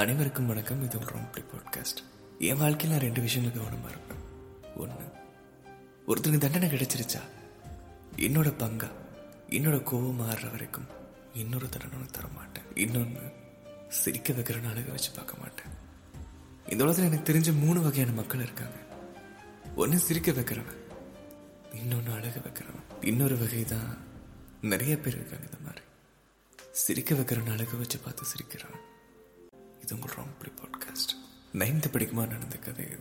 அனைவருக்கும் வணக்கம். இது ஒரு ரொம்பி பாட்காஸ்ட் என் வாழ்க்கையில் நான் ரெண்டு விஷயங்கள் கவனமாக இருப்பேன். ஒன்று ஒருத்தனுக்கு தண்டனை கிடைச்சிருச்சா? என்னோட பங்கா? என்னோட கோவம் மாறுற வரைக்கும் இன்னொரு தண்டனை தர மாட்டேன் இன்னொன்று சிரிக்க வைக்கிற நாளுக்கு வச்சு பார்க்க மாட்டேன். இந்த உலகத்தில் எனக்கு தெரிஞ்ச மூணு வகையான மக்கள் இருக்காங்க. ஒன்று சிரிக்க வைக்கிறவன் இன்னொன்று அழக வைக்கிறவன். இன்னொரு வகை தான் நிறைய பேர் இருக்காங்க இந்த மாதிரி. சிரிக்க வைக்கிறவன் அழக வச்சு பார்த்து சிரிக்கிறான் இது உங்கள் ராம்ப்ளி பாட்காஸ்ட் நைன்த்து படிக்குமா நடந்த கதை இது?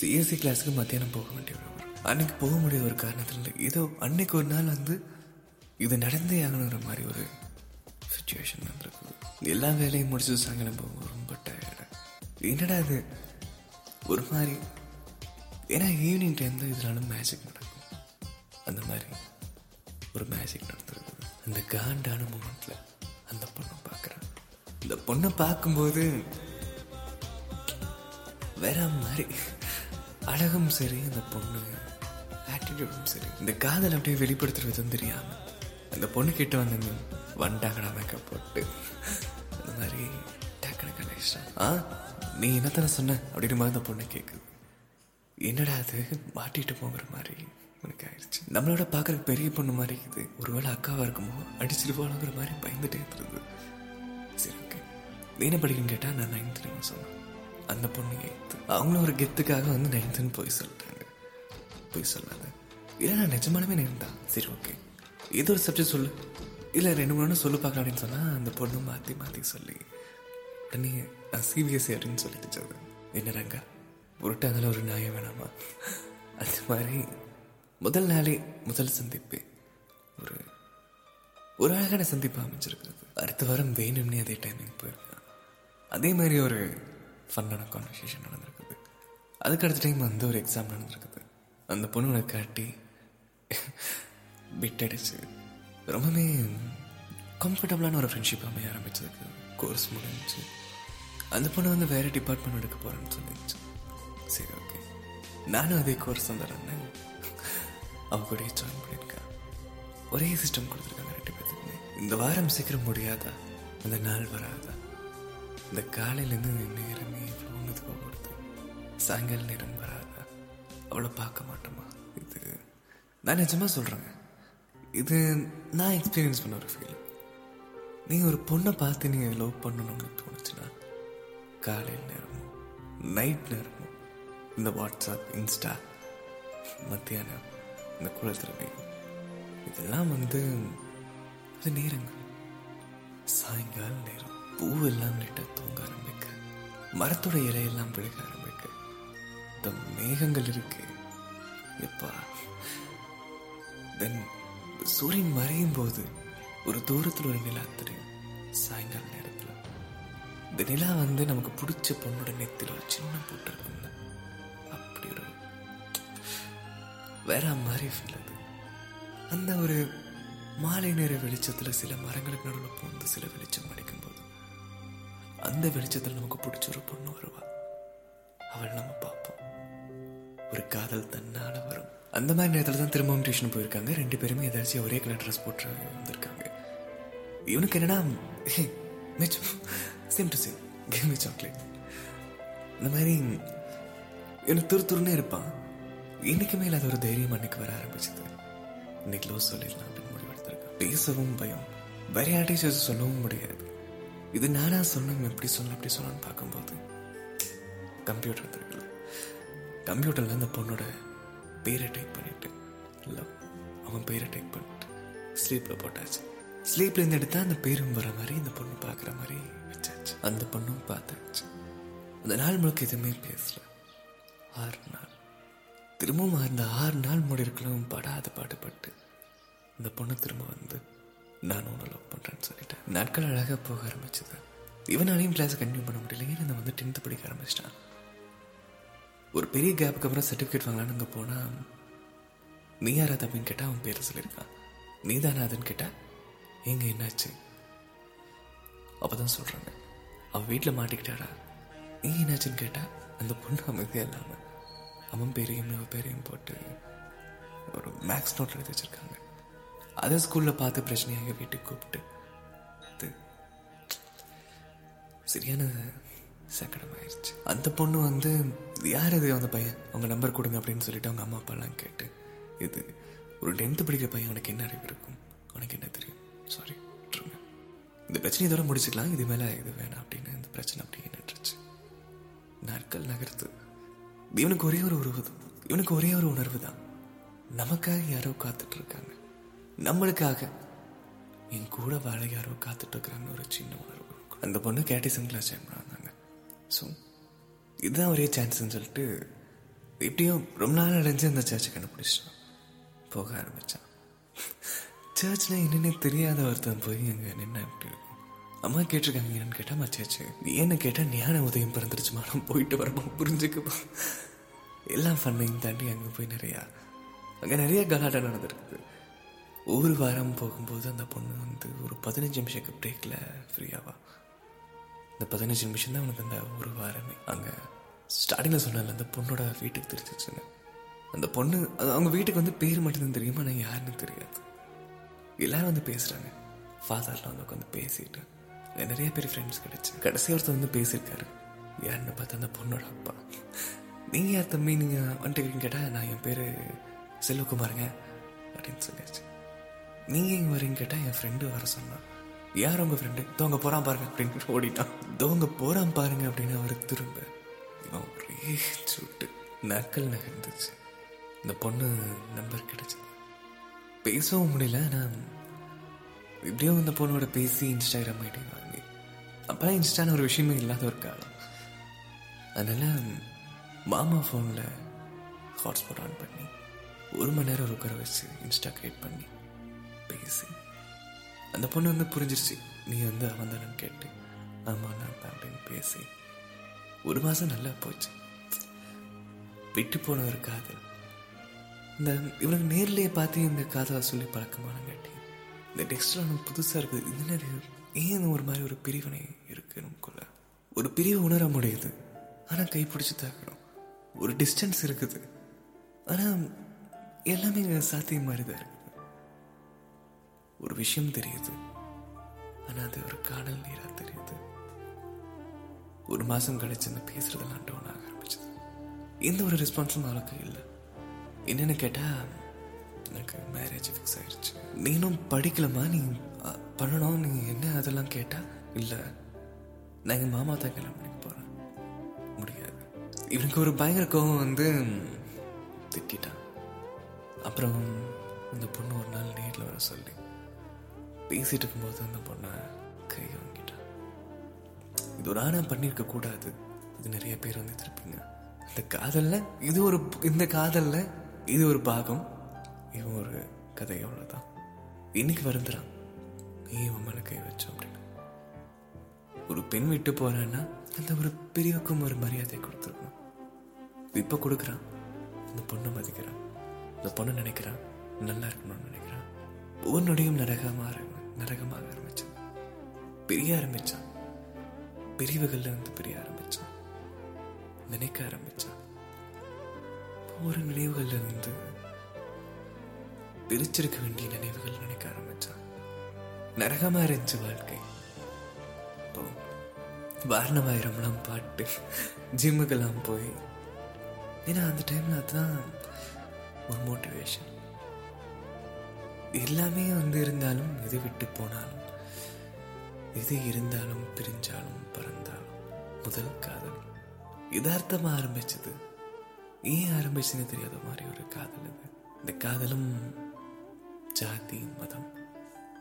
சிஎஸ்சி கிளாஸுக்கு மத்தியானம் போக வேண்டிய ஒரு அன்னைக்கு போக முடியாத ஒரு காரணத்தில் ஏதோ அன்னைக்கு ஒரு நாள் வந்து இது நடந்தே ஆகணுங்கிற மாதிரி ஒரு சுச்சுவேஷன் வந்திருக்குது எல்லா வேலையும் முடிச்சு சாயங்காலம் போகும் ரொம்ப டயர்டு என்னடா இது? ஒரு மாதிரி ஏன்னா ஈவினிங் டைம் தான் இதனால மேஜிக் நடக்கும். அந்த மாதிரி ஒரு மேஜிக் நடந்திருக்குது. அந்த காண்டான மூமெண்ட்டில் அந்த படம் இந்த பொண்ணை பார்க்கும்போது வேற மாதிரி. அழகும் சரி அந்த பொண்ணு ஆட்டிடியூடும் சரி. இந்த காதல் அப்படியே வெளிப்படுத்துற விதம் தெரியாம அந்த பொண்ணு கிட்ட வந்து வண்டாங்கடா மேக்கப் போட்டு. அந்த மாதிரி டக்குனு கனெக்ஷன் ஆ. நீ என்னத்தானே சொன்ன? அப்படின்னு மாதிரி அந்த பொண்ணு கேட்குது என்னடா அது? மாட்டிட்டு போங்கிற மாதிரி உனக்கு ஆயிடுச்சு நம்மளோட பார்க்கறதுக்கு பெரிய பொண்ணு மாதிரி இருக்குது. ஒருவேளை அக்காவா இருக்குமோ அடிச்சிருவாளுங்கிற மாதிரி பயந்துட்டே இருந்தது. என்ன படிக்கணும்னு கேட்டால் நான் நைன்த்துன்னு சொன்னேன். அந்த பொண்ணு எயித்து அவங்களும் ஒரு கெத்துக்காக வந்து நைன்த்துன்னு போய் சொல்லிட்டாங்க. போய் சொல்லாத இல்லை நான் நிஜமானவே நைன் தான். சரி ஓகே ஏதோ ஒரு சப்ஜெக்ட் சொல்லு. இல்லை ரெண்டு மூணு சொல்லு பார்க்கலாம் அப்படின்னு சொன்னால் அந்த பொண்ணு மாற்றி மாற்றி சொல்லி உடனே சிபிஎஸ்சி அப்படின்னு சொல்லிட்டு அது என்ன ரங்கா ஒரு நியாயம் வேணாமா? அது மாதிரி முதல் நாளே முதல் சந்திப்பு. ஒரு ஒரு அழகான சந்திப்பு அமைஞ்சிருக்கிறது. அடுத்த வாரம் வேணும்னே அதே டைமிங் போயிருக்கேன் அதே மாதிரி ஒரு ஃபன்னான கான்வர்சேஷன் நடந்திருக்குது. அதுக்கு அடுத்த டைம் வந்து ஒரு எக்ஸாம் நடந்திருக்குது. அந்த பொண்ணுங்களை காட்டி பிட் அடிச்சு ரொம்பவே கம்ஃபர்டபுளான ஒரு ஃப்ரெண்ட்ஷிப் அமைய ஆரம்பிச்சதுக்கு கோர்ஸ் முடிஞ்சு. அந்த பொண்ணு வந்து வேறு டிபார்ட்மெண்ட் எடுக்க போகிறேன்னு சொல்லிடுச்சு சரி ஓகே நானும் அதே கோர்ஸ் வந்துடுறேன் அவ கூட ஜாயின் பண்ணியிருக்கேன் ஒரே சிஸ்டம் கொடுத்துருக்காங்க ரெண்டு பேர்த்துக்குமே இந்த வாரம் சீக்கிரம் முடியாதா? அந்த நாள் வராதா? இந்த காலையிலேருந்து நேரமே இவ்வளோ கொடுத்து சாயங்கால நேரம் வராதா? அவ்வளோ பார்க்க மாட்டோமா? இது நான் நிஜமாக சொல்கிறேங்க இது நான் எக்ஸ்பீரியன்ஸ் பண்ண ஒரு ஃபீல் நீங்கள் ஒரு பொண்ணை பார்த்து நீங்கள் லவ் பண்ணணும்னு தோணுச்சுன்னா காலையில் நேரமும் நைட் நேரமும் இந்த வாட்ஸ்அப் இன்ஸ்டா மத்தியானம் இந்த குளத்திறமை இதெல்லாம் வந்து அது நேரங்கள். சாயங்கால நேரம். பூவெல்லாம் லைட்டாக தூங்க ஆரம்பிக்க. மரத்தோட இலையெல்லாம் விழுக ஆரம்பிக்க. இந்த மேகங்கள் இருக்கு. எப்பா. தென் சூரியன் மறையும் போது ஒரு தூரத்தில் ஒரு நிலா தெரியும். சாயங்கால நேரத்தில். இந்த நிலா வந்து நமக்கு பிடிச்ச பொண்ணோட நெத்தில ஒரு சின்ன போட்டு இருக்கும்ல அப்படி ஒரு வேற மாதிரி ஃபீல் அது. அந்த ஒரு மாலை நேர வெளிச்சத்தில் சில மரங்களுக்கு நடுவில் பூந்து சில வெளிச்சம் அடிக்கும் போது அந்த வெளிச்சத்தில் நமக்கு பிடிச்ச ஒரு பொண்ணு வருவா. அவள் நம்ம பார்ப்போம். ஒரு காதல் தன்னால வரும். அந்த மாதிரி நேரத்தில் தான் திரும்பவும் டியூஷன் போயிருக்காங்க. ரெண்டு பேருமே ஏதாச்சும் ஒரே கலர் ட்ரெஸ் போட்டு வந்திருக்காங்க. இவனுக்கு என்னன்னா சேம் டு சேம் கேமி சாக்லேட் இந்த மாதிரி எனக்கு துரு துருன்னு இருப்பான். இன்னைக்குமே இல்லாத ஒரு தைரியம் அன்னைக்கு வர ஆரம்பிச்சது. இன்னைக்கு லோ சொல்லிடலாம் அப்படின்னு முடிவெடுத்திருக்கேன். பேசவும் பயம். வேற யார்ட்டையும் சொல்லவும் முடியாது. இது நானா சொன்னோம் எப்படி சொல்லணும் எப்படி சொல்லணும்னு பார்க்கும்போது கம்ப்யூட்டர் இருக்குல்ல கம்ப்யூட்டரில் அந்த பொண்ணோட பேரை டைப் பண்ணிட்டு இல்லை அவன் பேரை டைப் பண்ணிட்டு ஸ்லீப்பில் போட்டாச்சு. ஸ்லீப்லேருந்து எடுத்தால் அந்த பேரும் வர மாதிரி இந்த பொண்ணு பார்க்குற மாதிரி வச்சாச்சு. அந்த பொண்ணும் பார்த்தாச்சு. அந்த நாள் முழுக்க எதுவுமே பேசல. ஆறு நாள். திரும்பவும் அந்த ஆறு நாள் முடிருக்கலாம் படாத பாடுபட்டு இந்த பொண்ணு திரும்ப வந்து நான் ஒன்று லவ் பண்ணுறேன்னு சொல்லிட்டேன். நாட்கள் அழகாக போக ஆரம்பிச்சது. இவனாலையும் கிளாஸ் கண்டினியூ பண்ண முடியல. ஏன்னா நான் வந்து டென்த்து படிக்க ஆரம்பிச்சிட்டான்? ஒரு பெரிய கேப்புக்கு அப்புறம் சர்டிஃபிகேட் வாங்கலான்னு அங்கே போனால் நீ யாரா அப்படின்னு கேட்டால் அவன் பேரை சொல்லியிருக்கான். நீ தானே அதுன்னு கேட்டா எங்கே என்னாச்சு? அப்பதான் சொல்றாங்க. அவன் வீட்டில் மாட்டிக்கிட்டாடா. நீ என்னாச்சுன்னு கேட்டா அந்த பொண்ணு அமைதியாக இல்லாமல் அவன் பேரையும் அவ பேரையும் போட்டு ஒரு மேக்ஸ் நோட் எழுதி வச்சிருக்காங்க. அதை ஸ்கூலில் பார்த்து பிரச்சனையாக வீட்டுக்கு கூப்பிட்டு இது சரியான சங்கடமாயிருச்சு. அந்த பொண்ணு வந்து யார் இது அந்த பையன்? அவங்க நம்பர் கொடுங்க அப்படின்னு சொல்லிட்டு அவங்க அம்மா அப்பாலாம் கேட்டு இது ஒரு டென்த்து படிக்கிற பையன் உனக்கு என்ன அறிவு இருக்கும்? உனக்கு என்ன தெரியும்? சாரி விட்டுருங்க. இந்த பிரச்சனை இதோட முடிச்சுக்கலாம். இது மேலே இது வேணாம் அப்படின்னு இந்த பிரச்சனை அப்படியே நின்றுச்சு. நாட்கள் நகர்த்து. இவனுக்கு ஒரே ஒரு உறவு தான் இவனுக்கு ஒரே ஒரு உணர்வு தான் நமக்காக யாரோ காத்துட்டு இருக்காங்க. நம்மளுக்காக. என் கூட வேலை யாரோ காத்துட்டு இருக்கிறாங்கன்னு ஒரு சின்ன உணர்வு. அந்த பொண்ணு கேட்டிசன் கிளாஸ் ஜாயின் பண்ணாங்க. ஸோ இதுதான் ஒரே சான்ஸ்ன்னு சொல்லிட்டு இப்படியும் ரொம்ப நாள் அடைஞ்சு அந்த சர்ச்சை கண்டுபிடிச்சிட்டான் போக ஆரம்பிச்சான். சர்ச்சில் என்னென்ன தெரியாத ஒருத்தன் போய் அங்கே நின்று எப்படி இருக்கும்? அம்மா கேட்டிருக்காங்க என்னன்னு கேட்டால் மச்சாச்சு நீ என்ன கேட்டால் ஞான உதயம் பிறந்துருச்சு நான் போயிட்டு வரமா? புரிஞ்சுக்கப்போ எல்லாம் ஃபன்னையும் தாண்டி அங்கே போய் நிறையா அங்கே நிறைய கலாட்டம் நடந்திருக்குது. ஒரு வாரம் போகும்போது அந்த பொண்ணு வந்து ஒரு பதினஞ்சு நிமிஷம் பிரேக்கில் ஃப்ரீயாவா இந்த பதினஞ்சு நிமிஷம் தான் அவனுக்கு அந்த ஒரு வாரமே. அங்கே ஸ்டார்டிங்கில் சொன்னால அந்த பொண்ணோட வீட்டுக்கு தெரிஞ்சிச்சுன்னு. அந்த பொண்ணு அது அவங்க வீட்டுக்கு வந்து பேர் மட்டும்தான் தெரியுமா? நான் யாருன்னு தெரியாது. எல்லாரும் வந்து பேசுகிறாங்க ஃபாதர்லாம் வந்து உட்காந்து பேசிட்டு நிறைய பேர் ஃப்ரெண்ட்ஸ் கிடச்சி. கடைசி ஒருத்தர் வந்து பேசியிருக்காரு. யாருன்னு பார்த்தா அந்த பொண்ணோட அப்பா. நீங்கள் யார் தம்பி? நீங்கள் வந்துட்டு கேட்டால் நான் என் பேர் செல்வகுமாருங்க அப்படின்னு சொல்லியாச்சு. நீங்கள் இங்கே வரீங்க கேட்டால் என் ஃப்ரெண்டு வர சொன்னான் யார் உங்கள் ஃப்ரெண்டு தோங்க போகிறான் பாருங்க அப்படின்னு ஓடிட்டான். தோங்க போகிறான் பாருங்க அப்படின்னு அவர் திரும்ப. இவன் ஒரே சுட்டு. நக்கல் நகர்ந்துச்சு. இந்த பொண்ணு நம்பர் கிடைச்சது. பேசவும் முடியல நான் இப்படியோ இந்த பொண்ணோட பேசி இன்ஸ்டாகிராம் ஐடி வாங்கி. அப்போலாம் இன்ஸ்டான ஒரு விஷயமே இல்லாத ஒரு காலம். அதனால் மாமா ஃபோனில் ஹாட்ஸ்பாட் ஆன் பண்ணி ஒரு மணி நேரம் உட்கார வச்சு இன்ஸ்டா க்ரியேட் பண்ணி பேசி. அந்த பொண்ணு வந்து புரிஞ்சிருச்சு. நீ வந்து அவன் தானு கேட்டு ஆமாம் நான் தான் அப்படின்னு பேசி. ஒரு மாதம் நல்லா போச்சு. விட்டு போன ஒரு காதல். இந்த இவனுக்கு நேர்லேயே பார்த்து இந்த காதலை சொல்லி பழக்கமானங்காட்டி இந்த டெக்ஸ்ட்ல நமக்கு புதுசாக இருக்குது. இந்த ஏன் ஒரு மாதிரி ஒரு பிரிவினை இருக்குது நமக்குள்ள ஒரு பிரிவு உணர முடியுது. ஆனால் கைப்பிடிச்சி தாக்கணும். ஒரு டிஸ்டன்ஸ் இருக்குது. ஆனால் எல்லாமே சாத்தியம் மாதிரி தான் இருக்குது ஒரு விஷயம் தெரியுது. ஆனால் அது ஒரு காணல் நீராக தெரியுது. ஒரு மாதம் கழிச்சு அந்த பேசுறதெல்லாம் டவுன் ஆக ஆரம்பிச்சது. எந்த ஒரு ரெஸ்பான்ஸும் அவளுக்கு இல்லை. என்னன்னு கேட்டால் எனக்கு மேரேஜ் ஃபிக்ஸ் ஆயிடுச்சு நீனும் படிக்கலமா நீ பண்ணணும் நீ என்ன அதெல்லாம் கேட்டால் இல்லை நான் எங்கள் மாமா தான் கல்யாணம் பண்ணிக்க போகிறேன் முடியாது. இவனுக்கு ஒரு பயங்கர கோபம் வந்து திட்டான் அப்புறம் இந்த பொண்ணு ஒரு நாள் நேரில் வர சொல்லி பேசிட்டு இருக்கும்போது அந்த பொண்ணை கை வாங்கிட்டான் இது ஒரு பண்ணியிருக்க கூடாது. இது நிறைய பேர் வந்து இந்த காதல்ல இது ஒரு இந்த காதல்ல இது ஒரு பாகம். இவன் ஒரு கதை அவ்வளவுதான். இன்னைக்கு வருந்துறான். நீ இவன் கை வச்சோம் அப்படின்னு. ஒரு பெண் விட்டு போறான்னா அந்த ஒரு பெரியவுக்கும் ஒரு மரியாதை கொடுத்துருக்கணும். இப்ப கொடுக்குறான். அந்த பொண்ணை மதிக்கிறான். அந்த பொண்ணை நினைக்கிறான். நல்லா இருக்கணும்னு நினைக்கிறான். ஒவ்வொரு நொடியும் நரகமாக நரகமாக ஆரம்பிச்சான் பிரிய ஆரம்பிச்சான். பிரிவுகள்ல இருந்து பிரிய ஆரம்பிச்சான். நினைக்க ஆரம்பிச்சான். ஒவ்வொரு நினைவுகள்ல இருந்து பிரிச்சிருக்க வேண்டிய நினைவுகள் நினைக்க ஆரம்பிச்சான். நரகமா இருந்துச்சு வாழ்க்கை. இப்போ வாரணமாயிரம்லாம் பாட்டு ஜிம்முக்கெல்லாம் போய் ஏன்னா அந்த டைம்ல அதுதான் ஒரு மோட்டிவேஷன் எல்லாமே வந்து இருந்தாலும் எது விட்டு போனாலும் எது இருந்தாலும் பிரிஞ்சாலும் பறந்தாலும் முதல் காதல். யதார்த்தமாக ஆரம்பிச்சது. ஏன் ஆரம்பிச்சுன்னு தெரியாத மாதிரி ஒரு காதல் இது இந்த காதலும் ஜாதி மதம்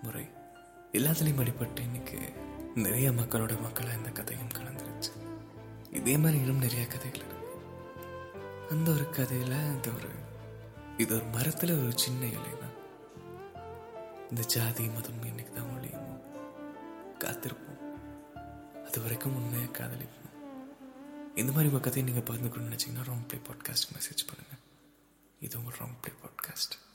முறை எல்லாத்துலேயும் அடிபட்டு இன்னைக்கு நிறைய மக்களோட மக்களாக இந்த கதையும் கலந்துருச்சு. இதே மாதிரி இன்னும் நிறைய கதைகள் இருக்கு. அந்த ஒரு கதையில இந்த ஒரு இது ஒரு மரத்துல ஒரு சின்ன இலை தான் இந்த ஜாதி மதம் இன்னைக்கு தான் ஒழியுமோ? காத்திருப்போம். அது வரைக்கும் உண்மையை காதலிப்போம். இந்த மாதிரி உங்கள் கதையை நீங்கள் பகிர்ந்துக்கணும்னு நினச்சிங்கன்னா ராங் ப்ளே பாட்காஸ்ட் மெசேஜ் பண்ணுங்கள் இது உங்கள் ராங் ப்ளே பாட்காஸ்ட்